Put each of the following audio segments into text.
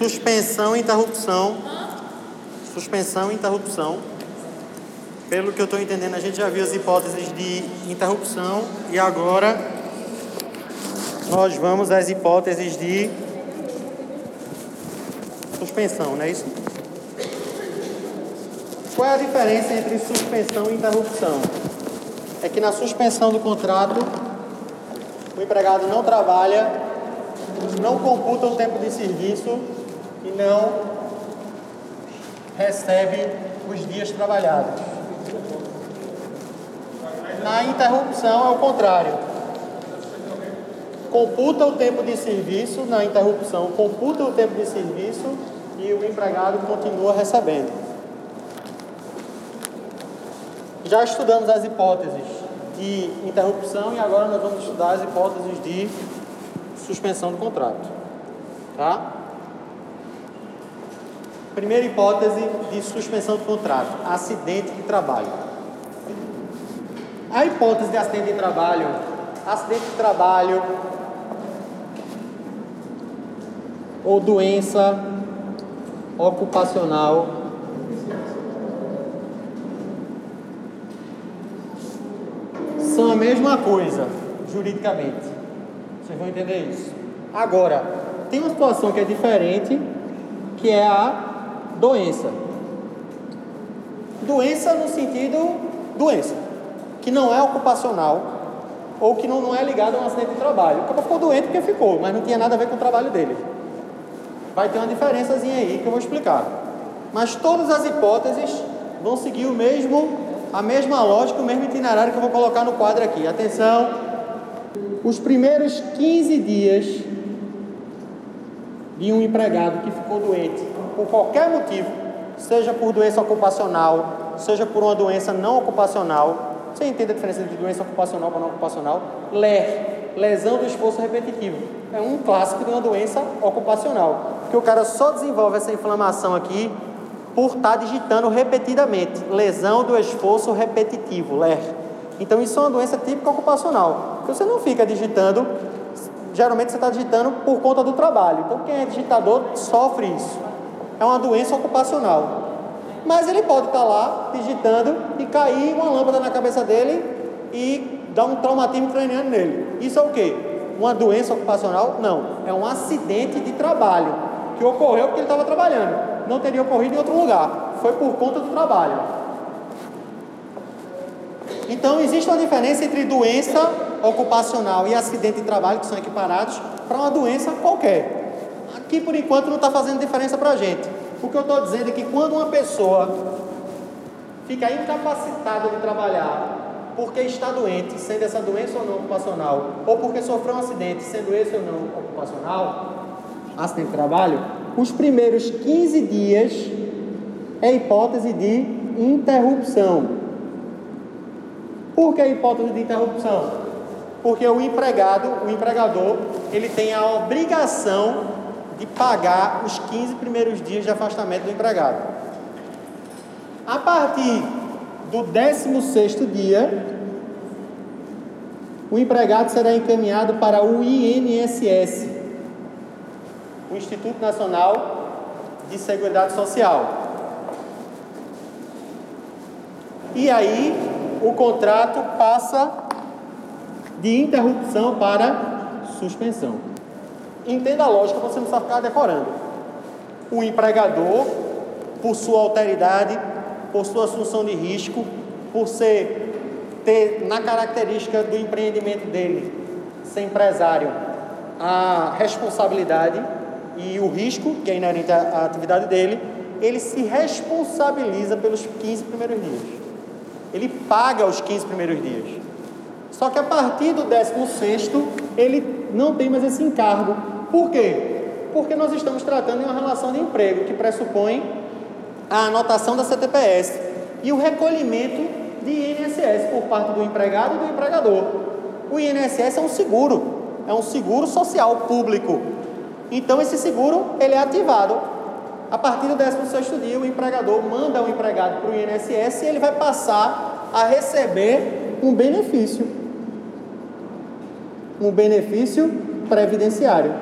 suspensão e interrupção. Suspensão e interrupção. Pelo que eu estou entendendo, a gente já viu as hipóteses de interrupção e agora nós vamos às hipóteses de suspensão, não é isso? Qual é a diferença entre suspensão e interrupção? É que na suspensão do contrato, o empregado não trabalha, não computa o tempo de serviço e não recebe os dias trabalhados. Na interrupção é o contrário. Computa o tempo de serviço, na interrupção, computa o tempo de serviço e o empregado continua recebendo. Já estudamos as hipóteses de interrupção e agora nós vamos estudar as hipóteses de suspensão do contrato. Tá? Primeira hipótese de suspensão do contrato: acidente de trabalho. A hipótese de acidente de trabalho, acidente de trabalho ou doença ocupacional são a mesma coisa juridicamente. Vocês vão entender isso. Agora, tem uma situação que é diferente, que é a doença. Doença no sentido doença, que não é ocupacional ou que não, não é ligada a um acidente de trabalho. O cara ficou doente porque ficou, mas não tinha nada a ver com o trabalho dele. Vai ter uma diferençazinha aí que eu vou explicar. Mas todas as hipóteses vão seguir o mesmo, a mesma lógica, o mesmo itinerário que eu vou colocar no quadro aqui. Atenção! Os primeiros 15 dias de um empregado que ficou doente por qualquer motivo, seja por doença ocupacional, seja por uma doença não ocupacional, você entende a diferença entre doença ocupacional para não ocupacional? LER, lesão do esforço repetitivo. É um clássico de uma doença ocupacional. Porque o cara só desenvolve essa inflamação aqui por estar tá digitando repetidamente. Lesão do esforço repetitivo, LER. Então isso é uma doença típica ocupacional. Porque você não fica digitando, geralmente você está digitando por conta do trabalho. Então quem é digitador sofre isso. É uma doença ocupacional. Mas ele pode estar lá digitando e cair uma lâmpada na cabeça dele e dar um traumatismo craniano nele. Isso é o quê? Uma doença ocupacional? Não. É um acidente de trabalho que ocorreu porque ele estava trabalhando. Não teria ocorrido em outro lugar. Foi por conta do trabalho. Então existe uma diferença entre doença ocupacional e acidente de trabalho, que são equiparados, para uma doença qualquer. Aqui por enquanto não está fazendo diferença para a gente. O que eu estou dizendo é que quando uma pessoa fica incapacitada de trabalhar porque está doente, sendo essa doença ou não ocupacional, ou porque sofreu um acidente, sendo esse ou não ocupacional, acidente de trabalho, os primeiros 15 dias é hipótese de interrupção. Por que hipótese de interrupção? Porque o empregado, o empregador, ele tem a obrigação de pagar os 15 primeiros dias de afastamento do empregado. A partir do 16 dia, o empregado será encaminhado para o INSS, o Instituto Nacional de Seguridade Social. E aí, o contrato passa de interrupção para suspensão. Entenda a lógica, você não precisa ficar decorando. O empregador, por sua alteridade, por sua assunção de risco, por ser ter na característica do empreendimento dele, ser empresário, a responsabilidade e o risco que é inerente à atividade dele, ele se responsabiliza pelos 15 primeiros dias. Ele paga os 15 primeiros dias. Só que a partir do 16 ele não tem mais esse encargo. Por quê? Porque nós estamos tratando de uma relação de emprego que pressupõe a anotação da CTPS e o recolhimento de INSS por parte do empregado e do empregador. O INSS é um seguro, é um seguro social público. Então esse seguro ele é ativado. A partir do 16º dia, o empregador manda o empregado para o INSS e ele vai passar a receber um benefício. Um benefício previdenciário.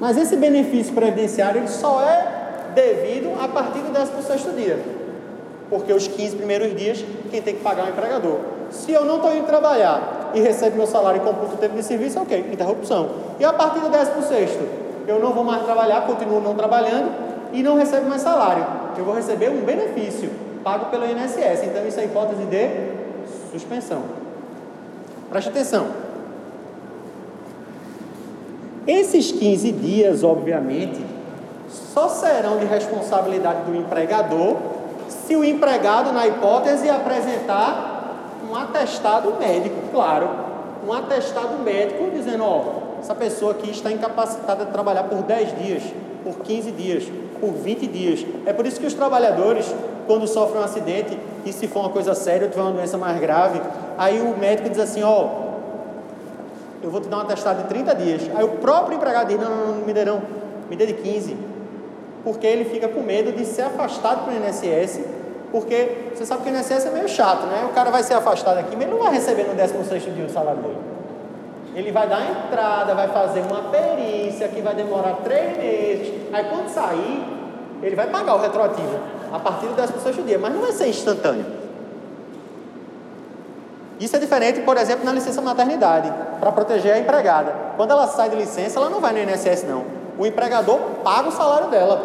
Mas esse benefício previdenciário ele só é devido a partir do 16 dia. Porque os 15 primeiros dias, quem tem que pagar é o empregador. Se eu não estou indo trabalhar e recebo meu salário e computo o tempo de serviço, ok, interrupção. E a partir do 16 eu não vou mais trabalhar, continuo não trabalhando e não recebo mais salário. Eu vou receber um benefício pago pelo INSS. Então isso é hipótese de suspensão. Preste atenção. Esses 15 dias, obviamente, só serão de responsabilidade do empregador se o empregado, na hipótese, apresentar um atestado médico, claro, um atestado médico dizendo, ó, essa pessoa aqui está incapacitada de trabalhar por 10 dias, por 15 dias, por 20 dias. É por isso que os trabalhadores, quando sofrem um acidente, e se for uma coisa séria, ou tiver uma doença mais grave, aí o médico diz assim, ó, eu vou te dar um atestado de 30 dias. Aí o próprio empregado diz, não, não, não me dê não, me dê de 15. Porque ele fica com medo de ser afastado pelo INSS, porque você sabe que o INSS é meio chato, né? O cara vai ser afastado aqui, mas ele não vai receber no 16 dia o salário dele. Ele vai dar entrada, vai fazer uma perícia que vai demorar três meses. Aí quando sair, ele vai pagar o retroativo a partir do 16 dia, mas não vai ser instantâneo. Isso é diferente, por exemplo, na licença maternidade, para proteger a empregada. Quando ela sai de licença, ela não vai no INSS, não. O empregador paga o salário dela.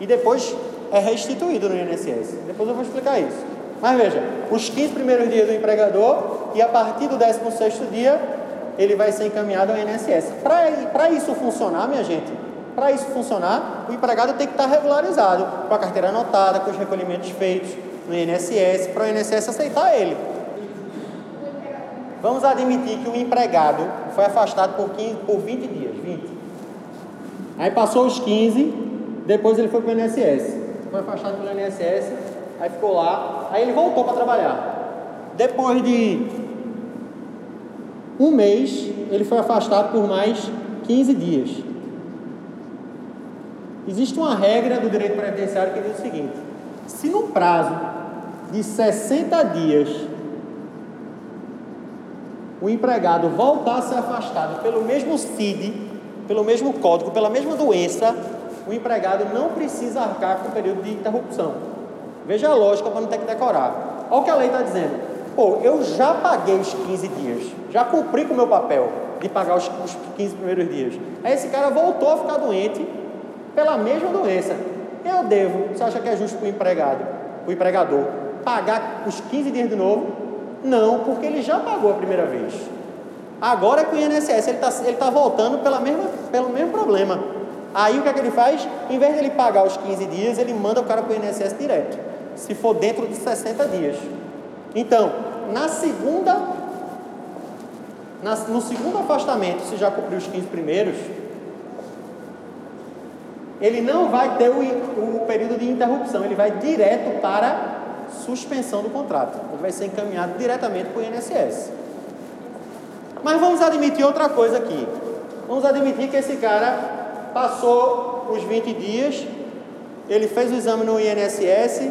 E depois é restituído no INSS. Depois eu vou explicar isso. Mas veja, os 15 primeiros dias do empregador e a partir do 16 dia ele vai ser encaminhado ao INSS. Para isso funcionar, minha gente, para isso funcionar, o empregado tem que estar regularizado, com a carteira anotada, com os recolhimentos feitos no INSS, para o INSS aceitar ele. Vamos admitir que o empregado foi afastado por, 15, por 20 dias, 20. Aí passou os 15, depois ele foi para o INSS. Foi afastado pelo INSS, aí ficou lá, aí ele voltou para trabalhar. Depois de um mês, ele foi afastado por mais 15 dias. Existe uma regra do direito previdenciário que diz o seguinte: se no prazo de 60 dias o empregado voltar a ser afastado pelo mesmo CID, pelo mesmo código, pela mesma doença, o empregado não precisa arcar com o período de interrupção. Veja a lógica para não ter que decorar. Olha o que a lei está dizendo. Pô, eu já paguei os 15 dias, já cumpri com o meu papel de pagar os, os 15 primeiros dias. Aí esse cara voltou a ficar doente pela mesma doença. Eu devo, você acha que é justo para o empregado, o empregador, pagar os 15 dias de novo? Não, porque ele já pagou a primeira vez. Agora é com o INSS, ele está ele tá voltando pela mesma, pelo mesmo problema. Aí o que é que ele faz? Em vez de ele pagar os 15 dias, ele manda o cara para o INSS direto, se for dentro de 60 dias. Então, na segunda, na, no segundo afastamento, se já cumpriu os 15 primeiros, ele não vai ter o, o período de interrupção, ele vai direto para suspensão do contrato. Ele vai ser encaminhado diretamente para o INSS. Mas vamos admitir outra coisa aqui. Vamos admitir que esse cara passou os 20 dias, ele fez o exame no INSS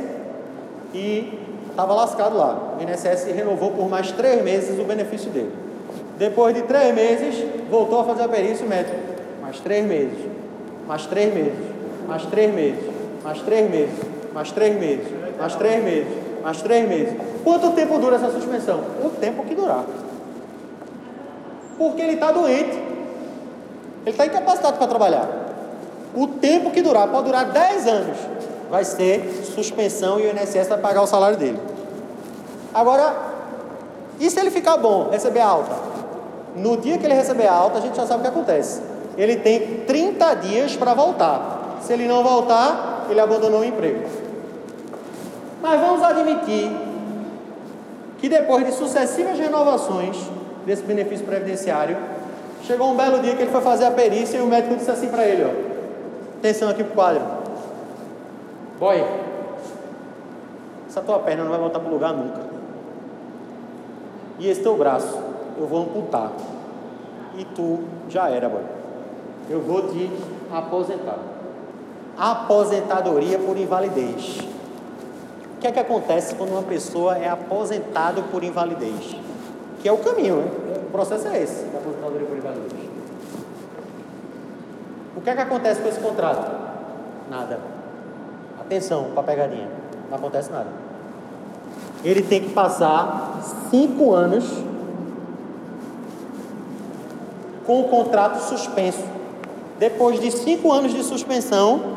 e estava lascado lá. O INSS renovou por mais três meses o benefício dele. Depois de três meses, voltou a fazer a perícia médico. Mais três meses, mais três meses, mais três meses, mais três meses, mais três meses, mais três meses, mais três meses. Quanto tempo dura essa suspensão? O tempo que durar. Porque ele está doente. Ele está incapacitado para trabalhar. O tempo que durar, pode durar 10 anos, vai ser suspensão e o INSS vai pagar o salário dele. Agora, e se ele ficar bom, receber alta? No dia que ele receber alta, a gente já sabe o que acontece. Ele tem 30 dias para voltar. Se ele não voltar, ele abandonou o emprego. Mas vamos admitir que depois de sucessivas renovações desse benefício previdenciário, chegou um belo dia que ele foi fazer a perícia e o médico disse assim para ele, ó, atenção aqui pro quadro. Boy, essa tua perna não vai voltar para o lugar nunca. E esse teu braço, eu vou amputar. E tu já era, boy. Eu vou te aposentar. Aposentadoria por invalidez que é que acontece quando uma pessoa é aposentado por invalidez? Que é o caminho, né? o processo é esse, da aposentadoria por invalidez. O que é que acontece com esse contrato? Nada. Atenção para a pegadinha. Não acontece nada. Ele tem que passar cinco anos com o contrato suspenso. Depois de cinco anos de suspensão,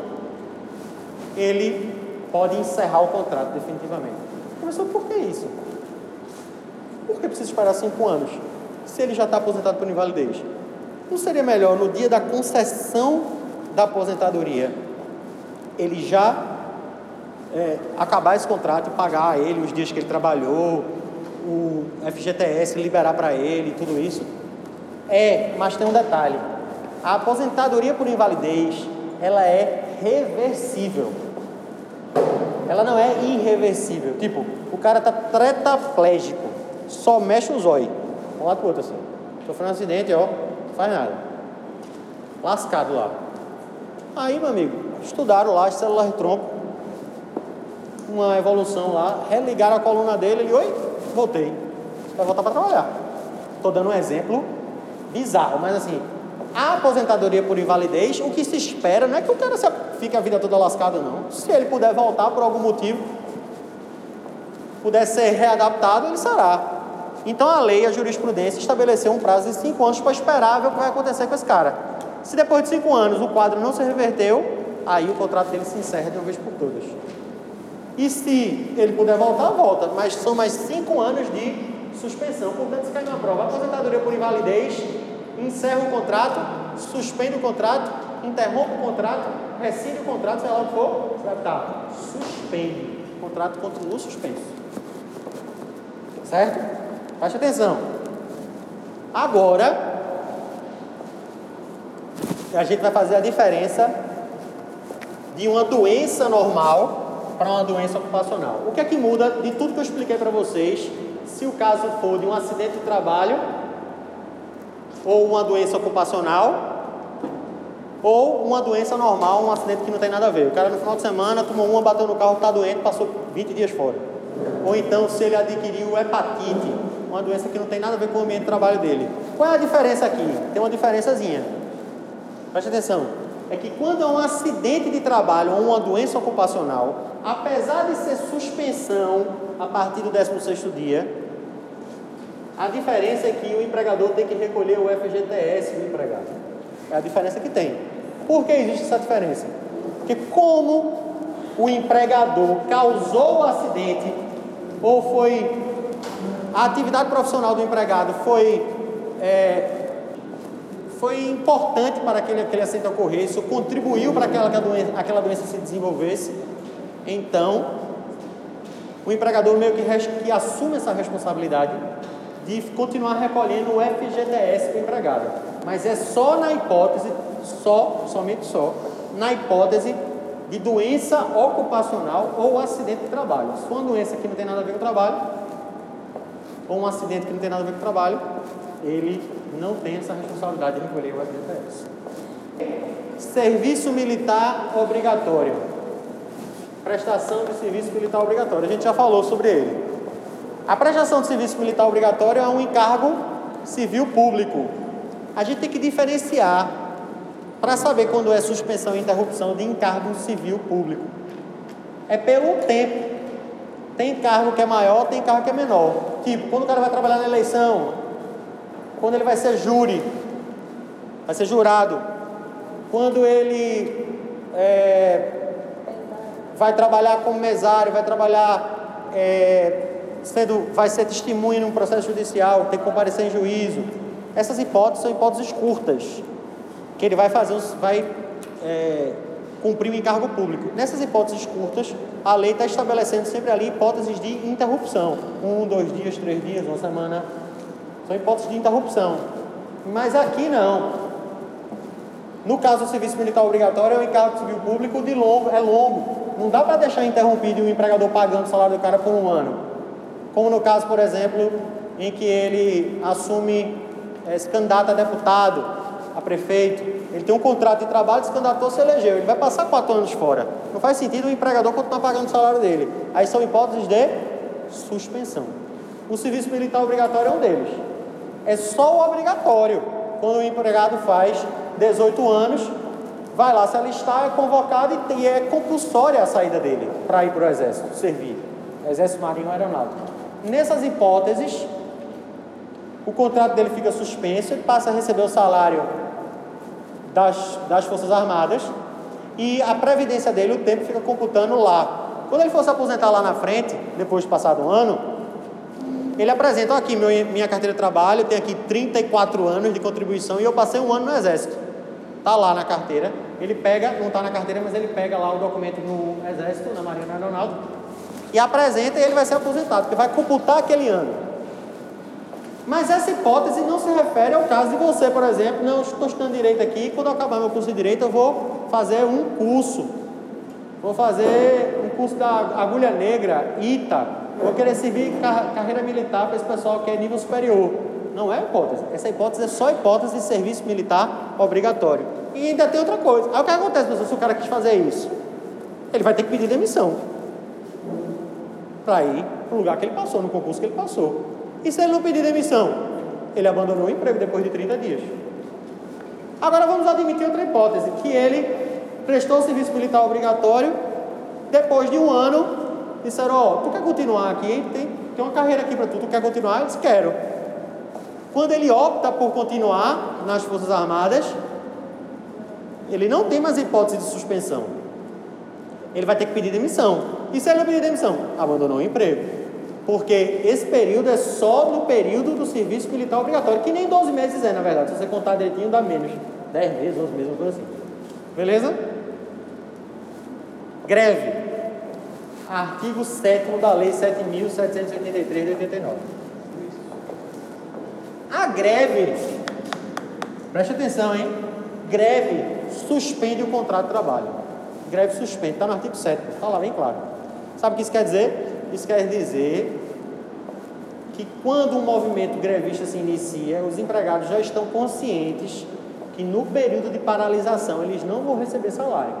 ele pode encerrar o contrato definitivamente. Professor, por que isso? Por que precisa esperar cinco anos? Se ele já está aposentado por invalidez. Não seria melhor no dia da concessão da aposentadoria ele já é, acabar esse contrato e pagar a ele os dias que ele trabalhou, o FGTS liberar para ele, tudo isso? É, mas tem um detalhe: a aposentadoria por invalidez ela é reversível. Ela não é irreversível. Tipo, o cara tá tetraplégico, só mexe os olhos. Um lado pro outro assim. Sofreu um acidente, ó, não faz nada. Lascado lá. Aí, meu amigo, estudaram lá as células de tronco, uma evolução lá, religaram a coluna dele, ele, oi, voltei. Vai voltar para trabalhar. Estou dando um exemplo bizarro, mas assim, a aposentadoria por invalidez, o que se espera não é que o cara fique a vida toda lascada, não. Se ele puder voltar por algum motivo, puder ser readaptado, ele será. Então a lei, a jurisprudência, estabeleceu um prazo de cinco anos para esperar ver o que vai acontecer com esse cara. Se depois de cinco anos o quadro não se reverteu, aí o contrato dele se encerra de uma vez por todas. E se ele puder voltar, volta, mas são mais cinco anos de suspensão. Portanto, se cair uma prova, aposentadoria por invalidez, encerra o contrato, suspende o contrato, interrompe o contrato, rescinde o contrato, sei lá o que for, você vai estar suspende. O contrato continua suspenso. Certo? Preste atenção. Agora, a gente vai fazer a diferença de uma doença normal para uma doença ocupacional. O que é que muda de tudo que eu expliquei para vocês se o caso for de um acidente de trabalho ou uma doença ocupacional, ou uma doença normal, um acidente que não tem nada a ver. O cara no final de semana tomou uma, bateu no carro, está doente, passou 20 dias fora. Ou então se ele adquiriu hepatite, uma doença que não tem nada a ver com o ambiente de trabalho dele. Qual é a diferença aqui? Tem uma diferençazinha. Preste atenção. É que quando é um acidente de trabalho ou uma doença ocupacional, apesar de ser suspensão a partir do 16º dia, a diferença é que o empregador tem que recolher o FGTS do empregado. É a diferença que tem. Por que existe essa diferença? Porque como o empregador causou o acidente ou foi a atividade profissional do empregado foi é, foi importante para que aquele acidente ocorresse, contribuiu para aquela, doença, aquela doença se desenvolvesse, então o empregador meio que, que assume essa responsabilidade de continuar recolhendo o FGTS do empregado. Mas é só na hipótese, só, somente só, na hipótese de doença ocupacional ou acidente de trabalho. Se for uma doença que não tem nada a ver com o trabalho, ou um acidente que não tem nada a ver com o trabalho, ele não tem essa responsabilidade de recolher o FGTS. Serviço militar obrigatório. Prestação de serviço militar obrigatório. A gente já falou sobre ele. A prestação de serviço militar obrigatório é um encargo civil público. A gente tem que diferenciar para saber quando é suspensão e interrupção de encargo civil público. É pelo tempo. Tem encargo que é maior, tem encargo que é menor. Tipo, quando o cara vai trabalhar na eleição, quando ele vai ser júri, vai ser jurado, quando ele é, vai trabalhar como mesário, vai trabalhar é, sendo, vai ser testemunha num processo judicial, tem que comparecer em juízo. Essas hipóteses são hipóteses curtas, que ele vai fazer, vai é, cumprir o um encargo público. Nessas hipóteses curtas, a lei está estabelecendo sempre ali hipóteses de interrupção. Um, dois dias, três dias, uma semana. São hipóteses de interrupção. Mas aqui não. No caso do serviço militar obrigatório, é um encargo civil público de longo, é longo. Não dá para deixar interrompido o empregador pagando o salário do cara por um ano. Como no caso, por exemplo, em que ele assume, é, se a deputado, a prefeito, ele tem um contrato de trabalho, se candidatou, se elegeu, ele vai passar quatro anos fora. Não faz sentido o empregador continuar pagando o salário dele. Aí são hipóteses de suspensão. O serviço militar obrigatório é um deles. É só o obrigatório, quando o empregado faz 18 anos vai lá se alistar, é convocado e é compulsória a saída dele para ir para o exército, servir. Exército Marinho Aeronáutico. Nessas hipóteses, o contrato dele fica suspenso, ele passa a receber o salário das, das Forças Armadas e a previdência dele, o tempo fica computando lá. Quando ele for se aposentar lá na frente, depois de passado um ano, ele apresenta aqui meu, minha carteira de trabalho, tem aqui 34 anos de contribuição e eu passei um ano no Exército. Está lá na carteira. Ele pega, não está na carteira, mas ele pega lá o documento no Exército, na Marinha Aeronáutica, e apresenta e ele vai ser aposentado, porque vai computar aquele ano. Mas essa hipótese não se refere ao caso de você, por exemplo, não estou estudando direito aqui, quando eu acabar meu curso de direito eu vou fazer um curso. Vou fazer um curso da agulha negra, ITA, vou querer servir carreira militar para esse pessoal que é nível superior. Não é hipótese. Essa hipótese é só hipótese de serviço militar obrigatório. E ainda tem outra coisa. Aí o que acontece, pessoal, se o cara quis fazer isso? Ele vai ter que pedir demissão para ir para o lugar que ele passou, no concurso que ele passou. E se ele não pedir demissão? Ele abandonou o emprego depois de 30 dias. Agora vamos admitir outra hipótese, que ele prestou o serviço militar obrigatório, depois de um ano disseram, ó, oh, tu quer continuar aqui? Tem, tem uma carreira aqui para tu, tu quer continuar? Eu disse, quero. Quando ele opta por continuar nas Forças Armadas, ele não tem mais hipótese de suspensão. Ele vai ter que pedir demissão. E se ele não pedir demissão? Abandonou o emprego. Porque esse período é só no período do serviço militar obrigatório, que nem 12 meses é, na verdade. Se você contar direitinho, dá menos. 10 meses, 11 meses, uma coisa assim. Beleza? Greve artigo 7 da Lei 7.783 de 89. A greve, preste atenção, hein? Greve suspende o contrato de trabalho. Greve suspende, está no artigo 7, está lá bem claro. Sabe o que isso quer dizer? Isso quer dizer que quando um movimento grevista se inicia, os empregados já estão conscientes que no período de paralisação eles não vão receber salário.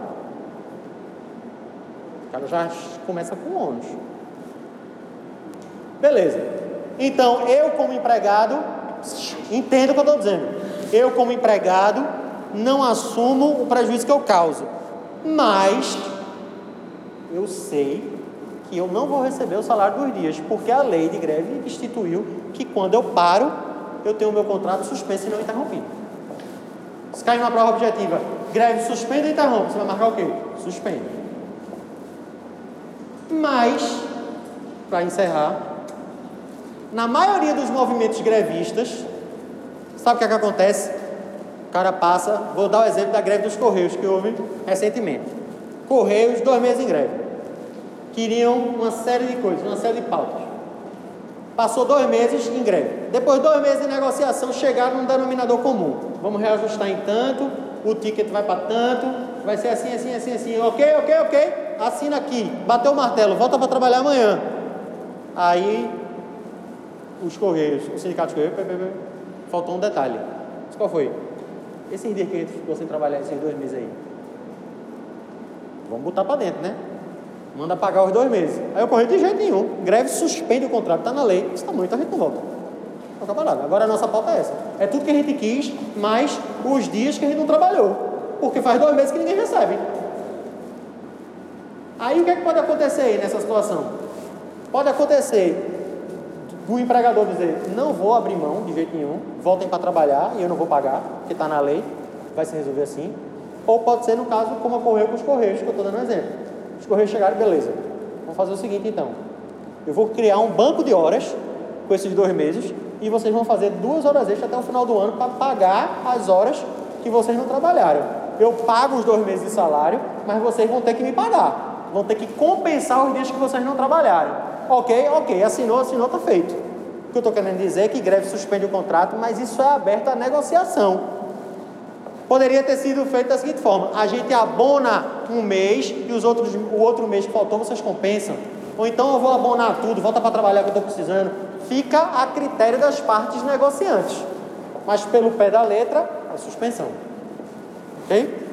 O cara já começa com ônus. Beleza. Então, eu como empregado, entendo o que eu estou dizendo. Eu como empregado, não assumo o prejuízo que eu causo. Mas, eu sei que eu não vou receber o salário dos dias, porque a lei de greve instituiu que quando eu paro, eu tenho o meu contrato suspenso e não interrompido. Se cair uma prova objetiva, greve suspende ou interrompe, você vai marcar o quê? Suspende. Mas, para encerrar, na maioria dos movimentos grevistas, sabe o que, é que acontece? O cara passa, vou dar o exemplo da greve dos Correios que houve recentemente. Correios, dois meses em greve. Queriam uma série de coisas, uma série de pautas. Passou dois meses em greve. Depois de dois meses de negociação, chegaram num denominador comum. Vamos reajustar em tanto, o ticket vai para tanto, vai ser assim, assim, assim, assim. Ok, ok, ok. Assina aqui. Bateu o martelo, volta para trabalhar amanhã. Aí, os Correios, o sindicato de Correios, faltou um detalhe. Qual foi? Esse dia que a gente ficou sem trabalhar esses dois meses aí. Vamos botar para dentro, né? Manda pagar os dois meses. Aí o Correio de jeito nenhum. Greve suspende o contrato, está na lei. Está muito, a gente não volta. Agora a nossa pauta é essa. É tudo que a gente quis, mais os dias que a gente não trabalhou porque faz dois meses que ninguém recebe. Aí o que, é que pode acontecer aí nessa situação? Pode acontecer do empregador dizer, não vou abrir mão de jeito nenhum, voltem para trabalhar e eu não vou pagar, porque está na lei, vai se resolver assim. Ou pode ser no caso como ocorreu com os Correios, que eu estou dando um exemplo. Os Correios chegaram, beleza, vamos fazer o seguinte então. Eu vou criar um banco de horas com esses dois meses e vocês vão fazer duas horas extras até o final do ano para pagar as horas que vocês não trabalharam eu pago os dois meses de salário, mas vocês vão ter que me pagar. Vão ter que compensar os dias que vocês não trabalharam. Ok, ok, assinou, assinou, está feito. O que eu estou querendo dizer é que greve suspende o contrato, mas isso é aberto à negociação. Poderia ter sido feito da seguinte forma: a gente abona um mês e os outros, o outro mês que faltou vocês compensam. Ou então eu vou abonar tudo, volta para trabalhar que eu estou precisando. Fica a critério das partes negociantes. Mas pelo pé da letra, a suspensão. Ok?